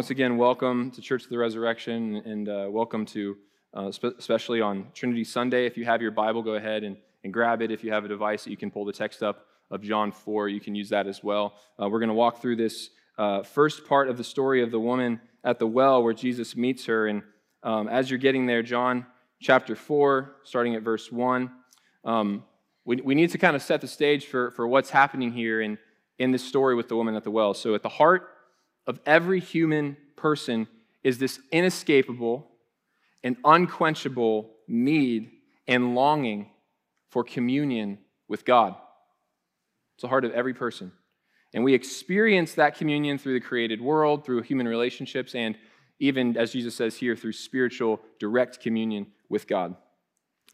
once again, welcome to Church of the Resurrection and uh, welcome to, uh, spe- especially on Trinity Sunday. If you have your Bible, go ahead and, and grab it. If you have a device that you can pull the text up of John 4, you can use that as well. Uh, we're going to walk through this uh, first part of the story of the woman at the well where Jesus meets her. And um, as you're getting there, John chapter 4, starting at verse 1, um, we, we need to kind of set the stage for, for what's happening here in, in this story with the woman at the well. So, at the heart of every human person is this inescapable and unquenchable need and longing for communion with God. It's the heart of every person. And we experience that communion through the created world, through human relationships, and even, as Jesus says here, through spiritual, direct communion with God.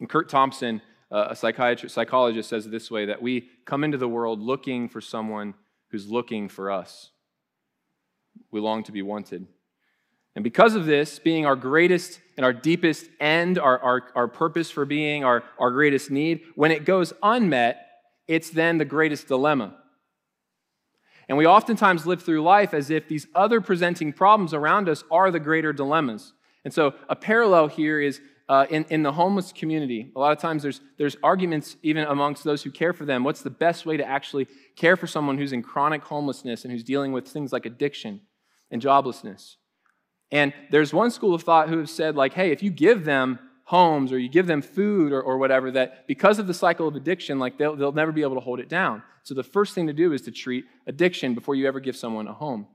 And Curt Thompson, uh, a psychiatrist, psychologist, says this way that we come into the world looking for someone who's looking for us. We long to be wanted. And because of this, being our greatest and our deepest end, our, our, our purpose for being, our, our greatest need, when it goes unmet, it's then the greatest dilemma. And we oftentimes live through life as if these other presenting problems around us are the greater dilemmas. And so, a parallel here is uh, in, in the homeless community. A lot of times there's, there's arguments even amongst those who care for them. What's the best way to actually care for someone who's in chronic homelessness and who's dealing with things like addiction and joblessness? And there's one school of thought who have said, like, hey, if you give them homes or you give them food or, or whatever, that because of the cycle of addiction, like they'll, they'll never be able to hold it down. So the first thing to do is to treat addiction before you ever give someone a home.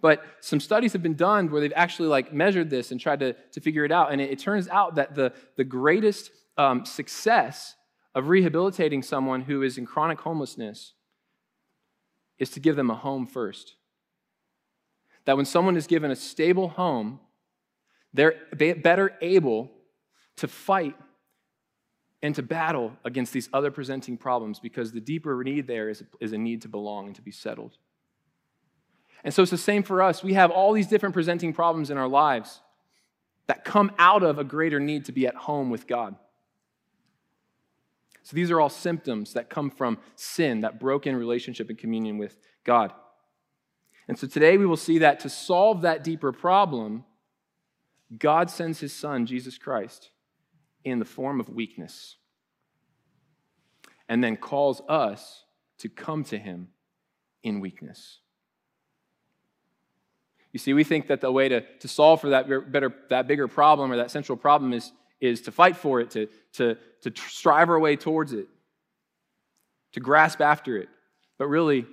But some studies have been done where they've actually like measured this and tried to, to figure it out. And it, it turns out that the, the greatest um, success of rehabilitating someone who is in chronic homelessness is to give them a home first. That when someone is given a stable home, they're better able to fight and to battle against these other presenting problems because the deeper need there is, is a need to belong and to be settled. And so it's the same for us. We have all these different presenting problems in our lives that come out of a greater need to be at home with God. So these are all symptoms that come from sin, that broken relationship and communion with God. And so today we will see that to solve that deeper problem, God sends his son, Jesus Christ, in the form of weakness, and then calls us to come to him in weakness. You see, we think that the way to, to solve for that, better, that bigger problem or that central problem is, is to fight for it, to, to, to strive our way towards it, to grasp after it. But really,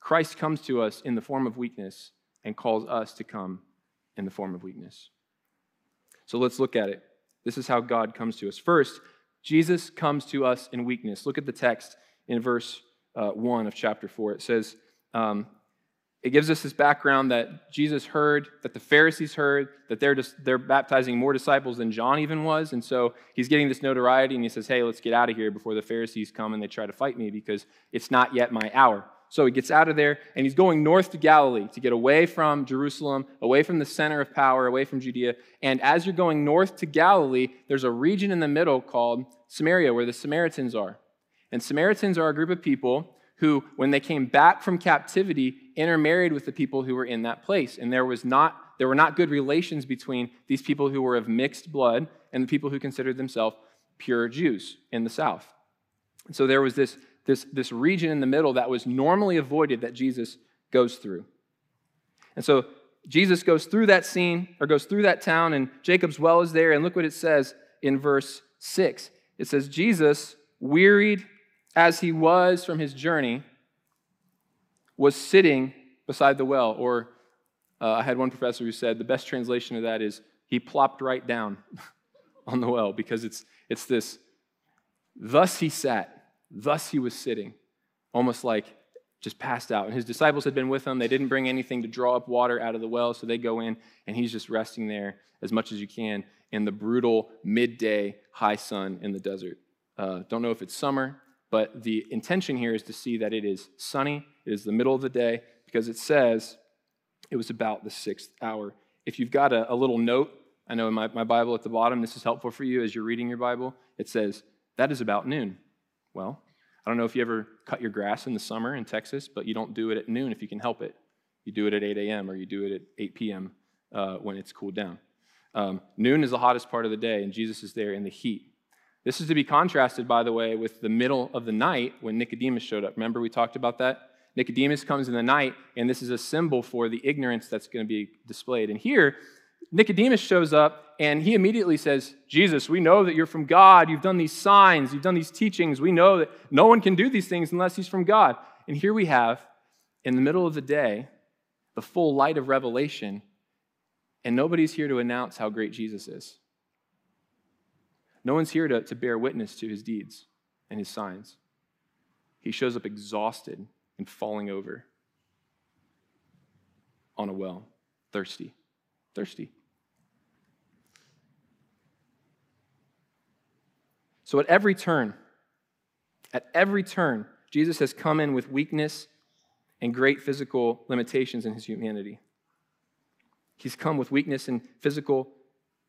Christ comes to us in the form of weakness and calls us to come in the form of weakness. So let's look at it. This is how God comes to us. First, Jesus comes to us in weakness. Look at the text in verse uh, 1 of chapter 4. It says, um, it gives us this background that Jesus heard, that the Pharisees heard, that they're, just, they're baptizing more disciples than John even was. And so he's getting this notoriety and he says, Hey, let's get out of here before the Pharisees come and they try to fight me because it's not yet my hour. So he gets out of there and he's going north to Galilee to get away from Jerusalem, away from the center of power, away from Judea. And as you're going north to Galilee, there's a region in the middle called Samaria where the Samaritans are. And Samaritans are a group of people who, when they came back from captivity, intermarried with the people who were in that place. And there, was not, there were not good relations between these people who were of mixed blood and the people who considered themselves pure Jews in the south. And so there was this, this, this region in the middle that was normally avoided that Jesus goes through. And so Jesus goes through that scene or goes through that town, and Jacob's well is there. And look what it says in verse 6. It says, Jesus, wearied as he was from his journey, was sitting beside the well. Or uh, I had one professor who said the best translation of that is he plopped right down on the well because it's, it's this, thus he sat, thus he was sitting, almost like just passed out. And his disciples had been with him. They didn't bring anything to draw up water out of the well, so they go in, and he's just resting there as much as you can in the brutal midday high sun in the desert. Uh, don't know if it's summer, but the intention here is to see that it is sunny, it is the middle of the day, because it says it was about the sixth hour. If you've got a, a little note, I know in my, my Bible at the bottom, this is helpful for you as you're reading your Bible, it says, that is about noon. Well, I don't know if you ever cut your grass in the summer in Texas, but you don't do it at noon if you can help it. You do it at 8 a.m. or you do it at 8 p.m. Uh, when it's cooled down. Um, noon is the hottest part of the day, and Jesus is there in the heat. This is to be contrasted, by the way, with the middle of the night when Nicodemus showed up. Remember, we talked about that? Nicodemus comes in the night, and this is a symbol for the ignorance that's going to be displayed. And here, Nicodemus shows up, and he immediately says, Jesus, we know that you're from God. You've done these signs, you've done these teachings. We know that no one can do these things unless he's from God. And here we have, in the middle of the day, the full light of revelation, and nobody's here to announce how great Jesus is. No one's here to, to bear witness to his deeds and his signs. He shows up exhausted and falling over on a well, thirsty. Thirsty. So at every turn, at every turn, Jesus has come in with weakness and great physical limitations in his humanity. He's come with weakness and physical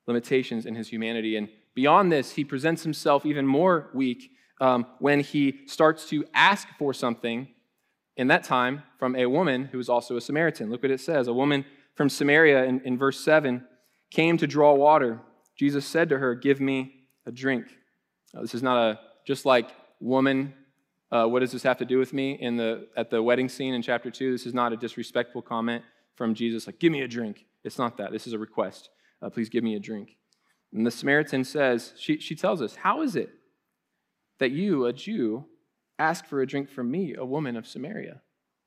limitations in his humanity. And beyond this, he presents himself even more weak um, when he starts to ask for something in that time from a woman who is also a Samaritan. Look what it says. A woman from Samaria in, in verse 7 came to draw water. Jesus said to her, Give me a drink. Now, this is not a just like woman uh, what does this have to do with me in the, at the wedding scene in chapter 2? This is not a disrespectful comment from Jesus, like, give me a drink. It's not that. This is a request. Uh, please give me a drink. And the Samaritan says, she, she tells us, How is it that you, a Jew, ask for a drink from me, a woman of Samaria?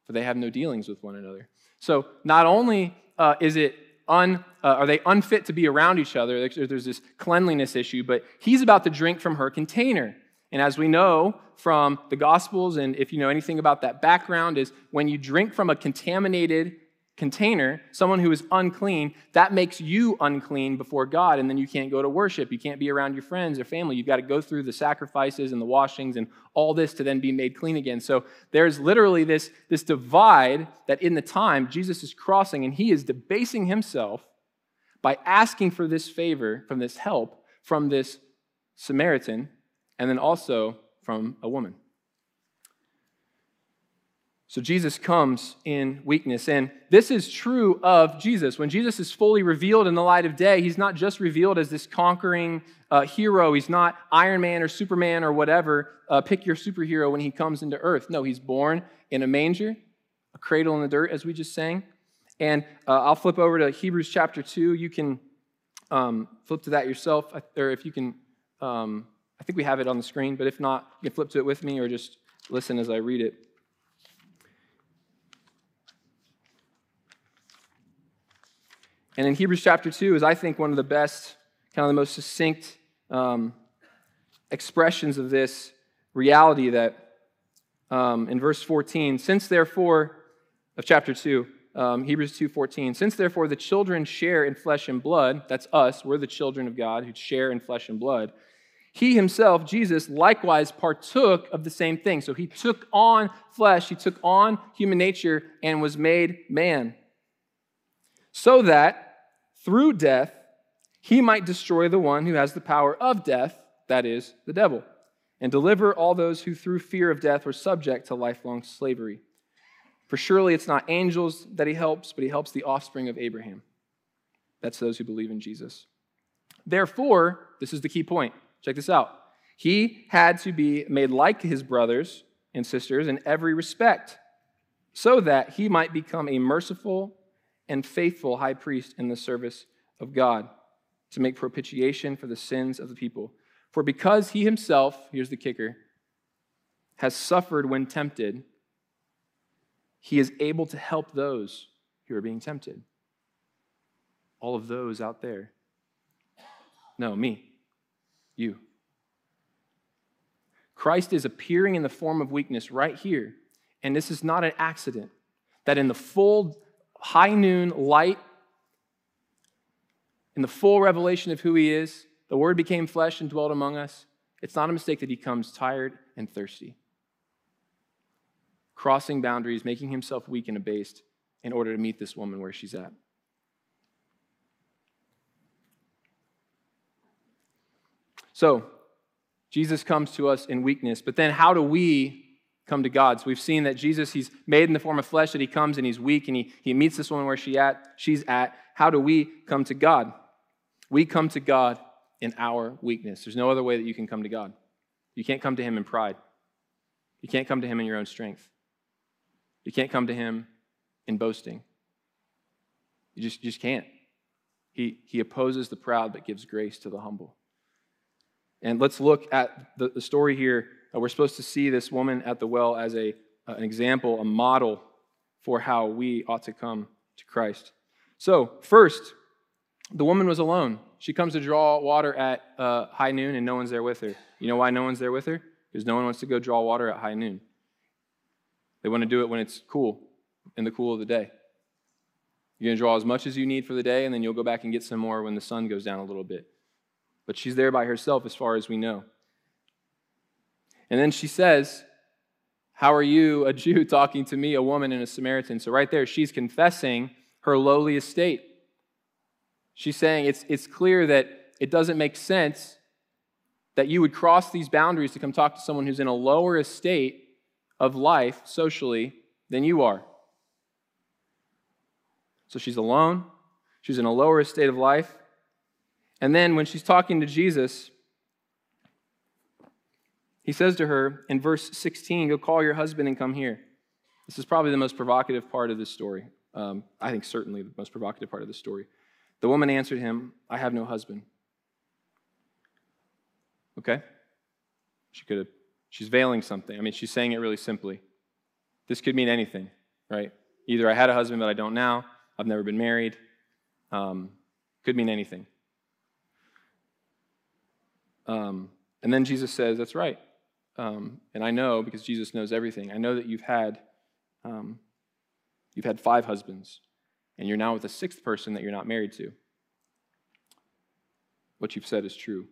For they have no dealings with one another. So not only uh, is it un, uh, are they unfit to be around each other, there's this cleanliness issue, but he's about to drink from her container. And as we know from the Gospels, and if you know anything about that background, is when you drink from a contaminated container, someone who is unclean, that makes you unclean before God, and then you can't go to worship. You can't be around your friends or family. You've got to go through the sacrifices and the washings and all this to then be made clean again. So there's literally this, this divide that in the time Jesus is crossing, and he is debasing himself by asking for this favor, from this help, from this Samaritan and then also from a woman. So Jesus comes in weakness. And this is true of Jesus. When Jesus is fully revealed in the light of day, he's not just revealed as this conquering uh, hero. He's not Iron Man or Superman or whatever. Uh, pick your superhero when he comes into earth. No, he's born in a manger, a cradle in the dirt, as we just sang. And uh, I'll flip over to Hebrews chapter 2. You can um, flip to that yourself, or if you can um, I think we have it on the screen, but if not, you can flip to it with me or just listen as I read it. And in Hebrews chapter 2 is, I think, one of the best, kind of the most succinct um, expressions of this reality that um, in verse 14, since therefore, of chapter 2, um, Hebrews 2.14, since therefore the children share in flesh and blood, that's us, we're the children of God who share in flesh and blood, he himself, Jesus, likewise partook of the same thing. So he took on flesh, he took on human nature, and was made man. So that through death, he might destroy the one who has the power of death, that is, the devil, and deliver all those who through fear of death were subject to lifelong slavery. For surely it's not angels that he helps, but he helps the offspring of Abraham. That's those who believe in Jesus. Therefore, this is the key point Check this out. He had to be made like his brothers and sisters in every respect, so that he might become a merciful and faithful high priest in the service of God to make propitiation for the sins of the people. For because he himself, here's the kicker, has suffered when tempted, he is able to help those who are being tempted. All of those out there. No, me you. Christ is appearing in the form of weakness right here. And this is not an accident. That in the full high noon light, in the full revelation of who he is, the Word became flesh and dwelt among us. It's not a mistake that he comes tired and thirsty, crossing boundaries, making himself weak and abased in order to meet this woman where she's at. So, Jesus comes to us in weakness, but then how do we come to God. So we've seen that Jesus, he's made in the form of flesh, that he comes and he's weak and he, he meets this woman where she at, she's at. How do we come to God? We come to God in our weakness. There's no other way that you can come to God. You can't come to him in pride. You can't come to him in your own strength. You can't come to him in boasting. You just, just can't. He, he opposes the proud but gives grace to the humble. And let's look at the, the story here. Uh, we're supposed to see this woman at the well as a, uh, an example, a model for how we ought to come to Christ. So, first, the woman was alone. She comes to draw water at uh, high noon, and no one's there with her. You know why no one's there with her? Because no one wants to go draw water at high noon. They want to do it when it's cool, in the cool of the day. You're going to draw as much as you need for the day, and then you'll go back and get some more when the sun goes down a little bit. But she's there by herself, as far as we know. And then she says, How are you, a Jew, talking to me, a woman and a Samaritan? So, right there, she's confessing her lowly estate. She's saying it's, it's clear that it doesn't make sense that you would cross these boundaries to come talk to someone who's in a lower estate of life socially than you are. So she's alone, she's in a lower estate of life. And then when she's talking to Jesus, he says to her in verse 16, Go call your husband and come here. This is probably the most provocative part of this story. Um, I think certainly the most provocative part of the story. The woman answered him, I have no husband. Okay? She could have, she's veiling something. I mean, she's saying it really simply. This could mean anything, right? Either I had a husband, but I don't now. I've never been married. Um, could mean anything. Um, and then Jesus says, That's right. Um, and I know, because Jesus knows everything, I know that you've had, um, you've had five husbands, and you're now with a sixth person that you're not married to. What you've said is true.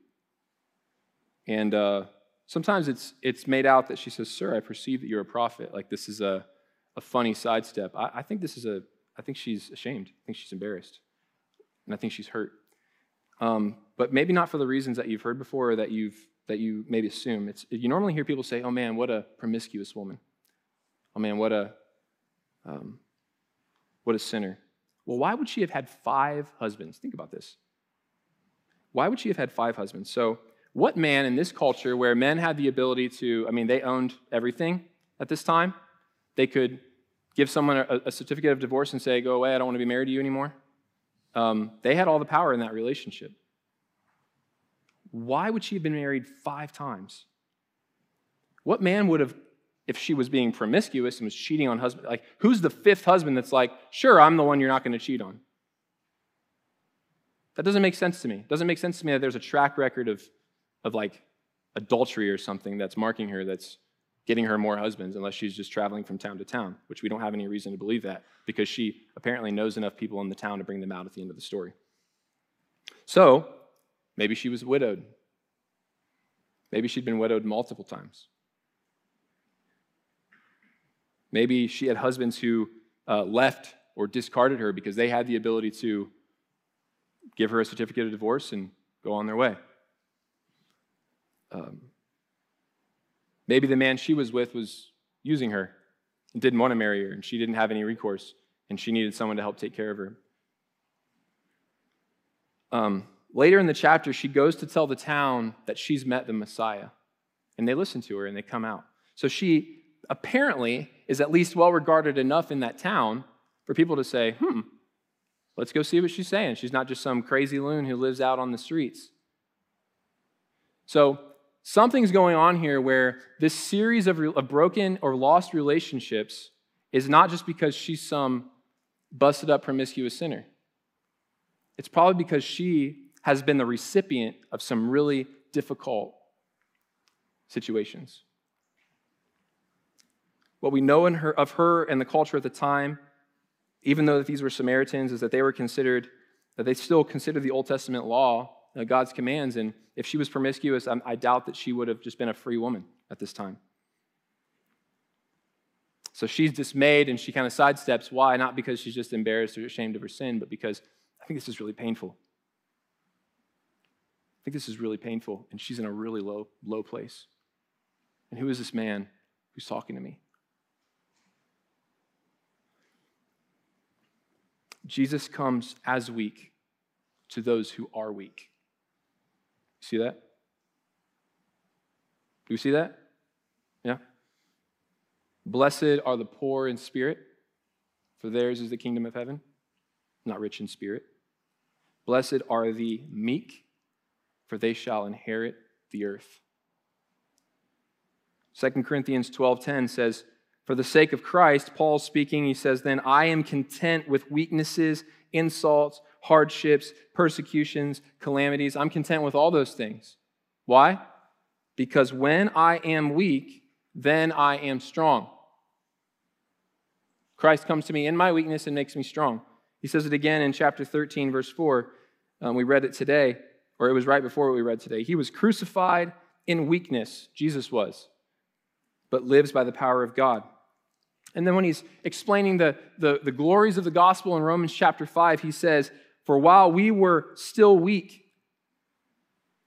And uh, sometimes it's, it's made out that she says, Sir, I perceive that you're a prophet. Like this is a, a funny sidestep. I, I think this is a, I think she's ashamed. I think she's embarrassed. And I think she's hurt. Um, but maybe not for the reasons that you've heard before or that, you've, that you maybe assume. It's, you normally hear people say, oh man, what a promiscuous woman. Oh man, what a, um, what a sinner. Well, why would she have had five husbands? Think about this. Why would she have had five husbands? So what man in this culture where men had the ability to, I mean, they owned everything at this time, they could give someone a, a certificate of divorce and say, go away, I don't want to be married to you anymore. Um, they had all the power in that relationship. Why would she have been married five times? What man would have, if she was being promiscuous and was cheating on husband, like, who's the fifth husband that's like, sure, I'm the one you're not going to cheat on? That doesn't make sense to me. It doesn't make sense to me that there's a track record of of like adultery or something that's marking her that's getting her more husbands unless she's just traveling from town to town, which we don't have any reason to believe that because she apparently knows enough people in the town to bring them out at the end of the story. So, maybe she was widowed. Maybe she'd been widowed multiple times. Maybe she had husbands who uh, left or discarded her because they had the ability to give her a certificate of divorce and go on their way. Um, maybe the man she was with was using her and didn't want to marry her, and she didn't have any recourse, and she needed someone to help take care of her. Um, later in the chapter, she goes to tell the town that she's met the Messiah, and they listen to her and they come out. So she apparently is at least well regarded enough in that town for people to say, hmm, let's go see what she's saying. She's not just some crazy loon who lives out on the streets. So something's going on here where this series of, of broken or lost relationships is not just because she's some busted up promiscuous sinner. It's probably because she has been the recipient of some really difficult situations. What we know her, of her and the culture at the time, even though that these were Samaritans, is that they were considered, that they still considered the Old Testament law uh, God's commands. And if she was promiscuous, I, I doubt that she would have just been a free woman at this time. So she's dismayed and she kind of sidesteps. Why? Not because she's just embarrassed or ashamed of her sin, but because I think this is really painful. I think this is really painful, and she's in a really low, low place. And who is this man who's talking to me. Jesus comes as weak to those who are weak. See that? Do we see that? Yeah. Blessed are the poor in spirit, for theirs is the kingdom of heaven. Not rich in spirit. Blessed are the meek, for they shall inherit the earth. 2 Corinthians 12:10 says, "For the sake of Christ, Paul speaking, he says, then I am content with weaknesses, insults, hardships, persecutions, calamities. I'm content with all those things. Why? Because when I am weak, then I am strong. Christ comes to me in my weakness and makes me strong. He says it again in chapter 13, verse 4. Um, we read it today, or it was right before what we read today. He was crucified in weakness, Jesus was, but lives by the power of God. And then when he's explaining the, the, the glories of the gospel in Romans chapter 5, he says, For while we were still weak,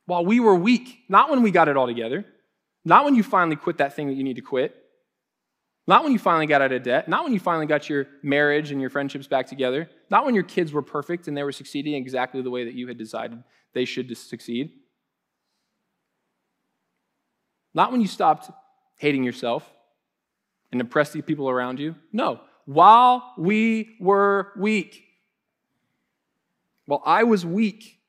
while we were weak, not when we got it all together, not when you finally quit that thing that you need to quit, not when you finally got out of debt, not when you finally got your marriage and your friendships back together, not when your kids were perfect and they were succeeding exactly the way that you had decided they should succeed. Not when you stopped hating yourself and oppressed the people around you. No, while we were weak. While I was weak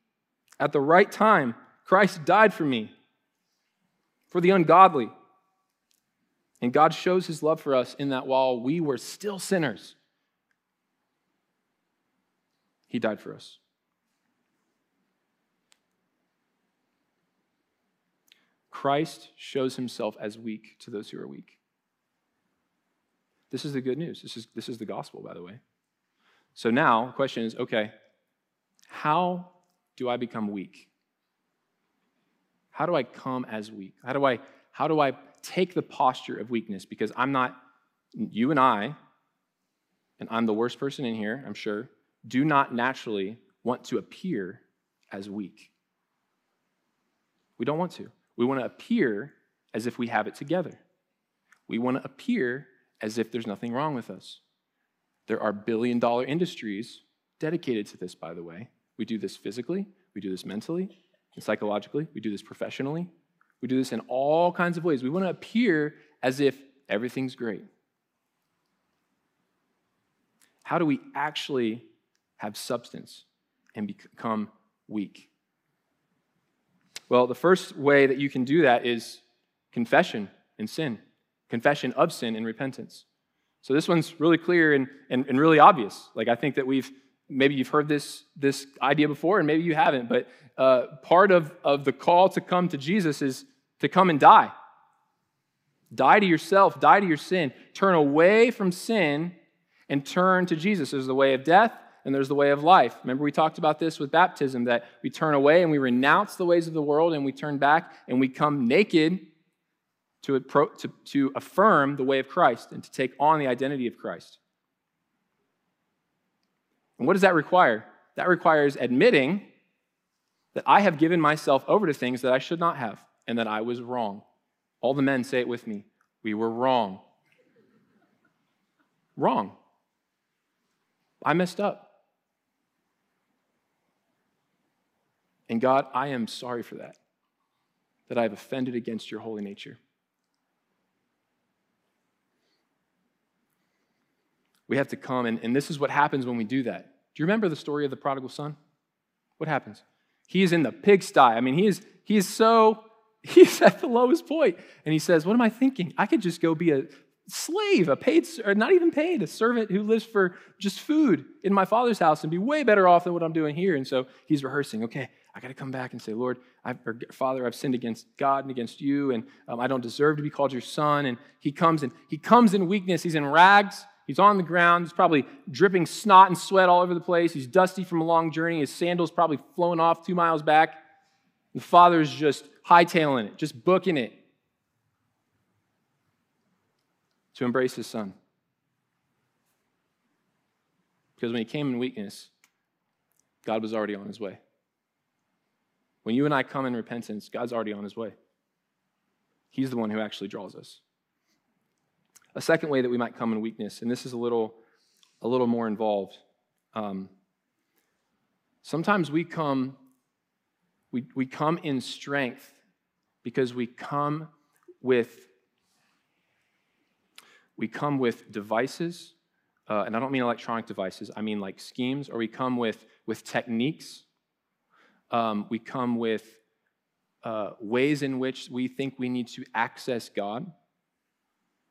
at the right time, Christ died for me, for the ungodly. And God shows his love for us in that while we were still sinners, he died for us. Christ shows himself as weak to those who are weak. This is the good news. This is, this is the gospel, by the way. So now, the question is okay, how do I become weak? How do I come as weak? How do I, how do I take the posture of weakness because I'm not, you and I, and I'm the worst person in here, I'm sure, do not naturally want to appear as weak. We don't want to. We want to appear as if we have it together. We want to appear as if there's nothing wrong with us. There are billion dollar industries dedicated to this, by the way. We do this physically, we do this mentally and psychologically, we do this professionally, we do this in all kinds of ways. We want to appear as if everything's great. How do we actually have substance and become weak? Well, the first way that you can do that is confession and sin, confession of sin and repentance. So this one's really clear and, and, and really obvious. Like I think that we've maybe you've heard this, this idea before and maybe you haven't, but uh, part of, of the call to come to Jesus is to come and die. Die to yourself, die to your sin. Turn away from sin and turn to Jesus. There's the way of death and there's the way of life. Remember, we talked about this with baptism that we turn away and we renounce the ways of the world and we turn back and we come naked to, to, to affirm the way of Christ and to take on the identity of Christ. And what does that require? That requires admitting that I have given myself over to things that I should not have and that I was wrong. All the men say it with me. We were wrong. Wrong. I messed up. And God, I am sorry for that, that I have offended against your holy nature. We have to come, and, and this is what happens when we do that. Do you remember the story of the prodigal son? What happens? He is in the pigsty. I mean, he is, he is so He's at the lowest point. And he says, What am I thinking? I could just go be a slave, a paid, or not even paid, a servant who lives for just food in my father's house and be way better off than what I'm doing here. And so he's rehearsing, okay, I got to come back and say, Lord, I've, Father, I've sinned against God and against you, and um, I don't deserve to be called your son. And he comes and he comes in weakness. He's in rags. He's on the ground. He's probably dripping snot and sweat all over the place. He's dusty from a long journey. His sandals probably flown off two miles back. The father's just hightailing it, just booking it to embrace his son. Because when he came in weakness, God was already on his way. When you and I come in repentance, God's already on his way. He's the one who actually draws us. a second way that we might come in weakness, and this is a little, a little more involved. Um, sometimes we come, we, we come in strength because we come with we come with devices, uh, and I don't mean electronic devices, I mean like schemes, or we come with, with techniques. Um, we come with uh, ways in which we think we need to access God.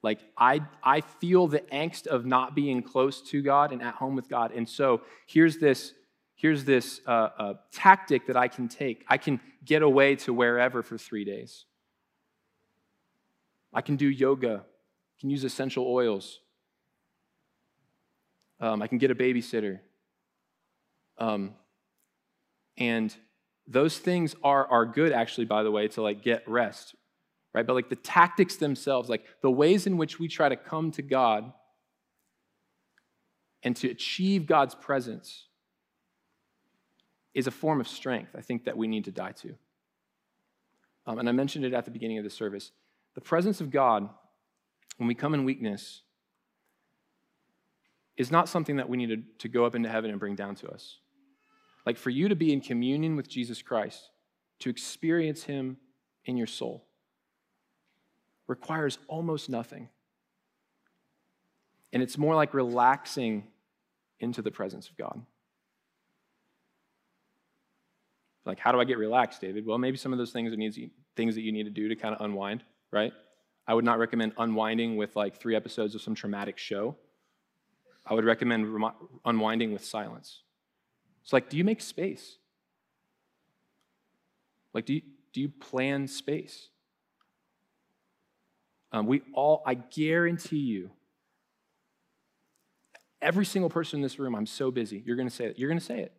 Like, I, I feel the angst of not being close to God and at home with God. And so here's this, here's this uh, uh, tactic that I can take. I can get away to wherever for three days. I can do yoga. I can use essential oils. Um, I can get a babysitter. Um, and those things are, are good, actually, by the way, to like get rest, right? But like the tactics themselves, like the ways in which we try to come to God and to achieve God's presence is a form of strength, I think, that we need to die to. Um, and I mentioned it at the beginning of the service. The presence of God, when we come in weakness, is not something that we need to, to go up into heaven and bring down to us. Like for you to be in communion with Jesus Christ, to experience Him in your soul, requires almost nothing. And it's more like relaxing into the presence of God. Like, how do I get relaxed, David? Well, maybe some of those things that, needs, things that you need to do to kind of unwind, right? I would not recommend unwinding with like three episodes of some traumatic show. I would recommend unwinding with silence. It's like, do you make space? Like, do you, do you plan space? Um, we all, I guarantee you, every single person in this room, I'm so busy. You're going to say it. You're going to say it.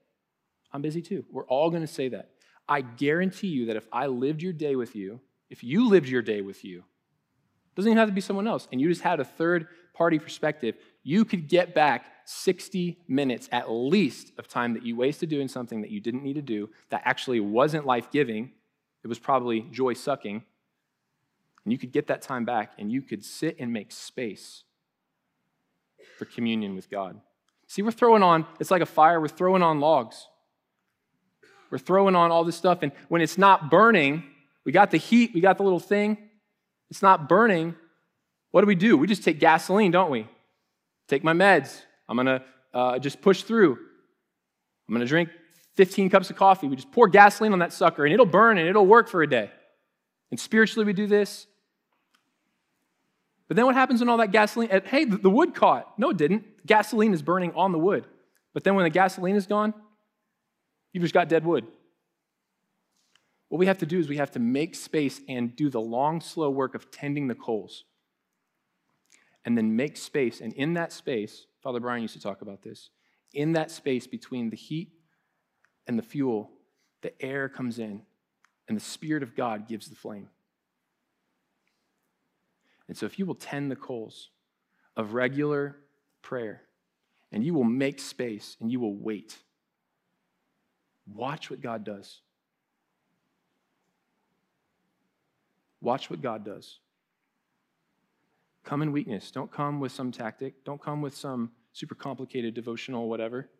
I'm busy too. We're all going to say that. I guarantee you that if I lived your day with you, if you lived your day with you, doesn't even have to be someone else, and you just had a third party perspective, you could get back 60 minutes at least of time that you wasted doing something that you didn't need to do, that actually wasn't life giving, it was probably joy sucking. And you could get that time back and you could sit and make space for communion with God. See, we're throwing on, it's like a fire, we're throwing on logs. We're throwing on all this stuff, and when it's not burning, we got the heat, we got the little thing, it's not burning. What do we do? We just take gasoline, don't we? Take my meds. I'm going to uh, just push through. I'm going to drink 15 cups of coffee. We just pour gasoline on that sucker and it'll burn and it'll work for a day. And spiritually, we do this. But then what happens when all that gasoline, hey, the wood caught? No, it didn't. Gasoline is burning on the wood. But then when the gasoline is gone, you've just got dead wood. What we have to do is we have to make space and do the long, slow work of tending the coals. And then make space. And in that space, Father Brian used to talk about this. In that space between the heat and the fuel, the air comes in, and the Spirit of God gives the flame. And so, if you will tend the coals of regular prayer, and you will make space and you will wait, watch what God does. Watch what God does. Come in weakness. Don't come with some tactic. Don't come with some super complicated devotional whatever.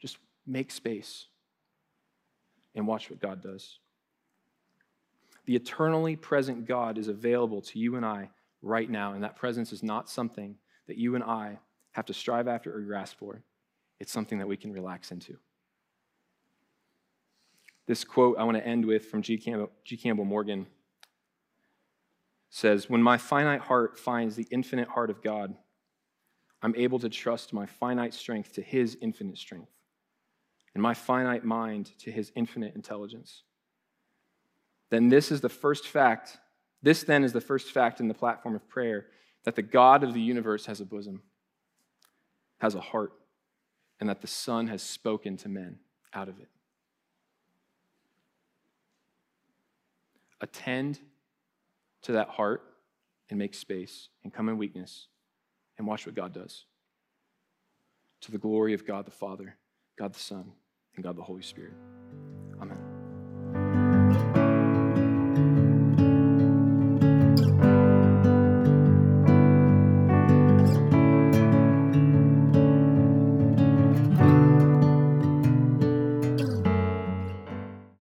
Just make space and watch what God does. The eternally present God is available to you and I right now, and that presence is not something that you and I have to strive after or grasp for. It's something that we can relax into. This quote I want to end with from G. Campbell, G. Campbell Morgan says, When my finite heart finds the infinite heart of God, I'm able to trust my finite strength to his infinite strength, and my finite mind to his infinite intelligence. Then this is the first fact. This then is the first fact in the platform of prayer that the God of the universe has a bosom, has a heart, and that the Son has spoken to men out of it. Attend to that heart and make space and come in weakness and watch what God does. To the glory of God the Father, God the Son, and God the Holy Spirit.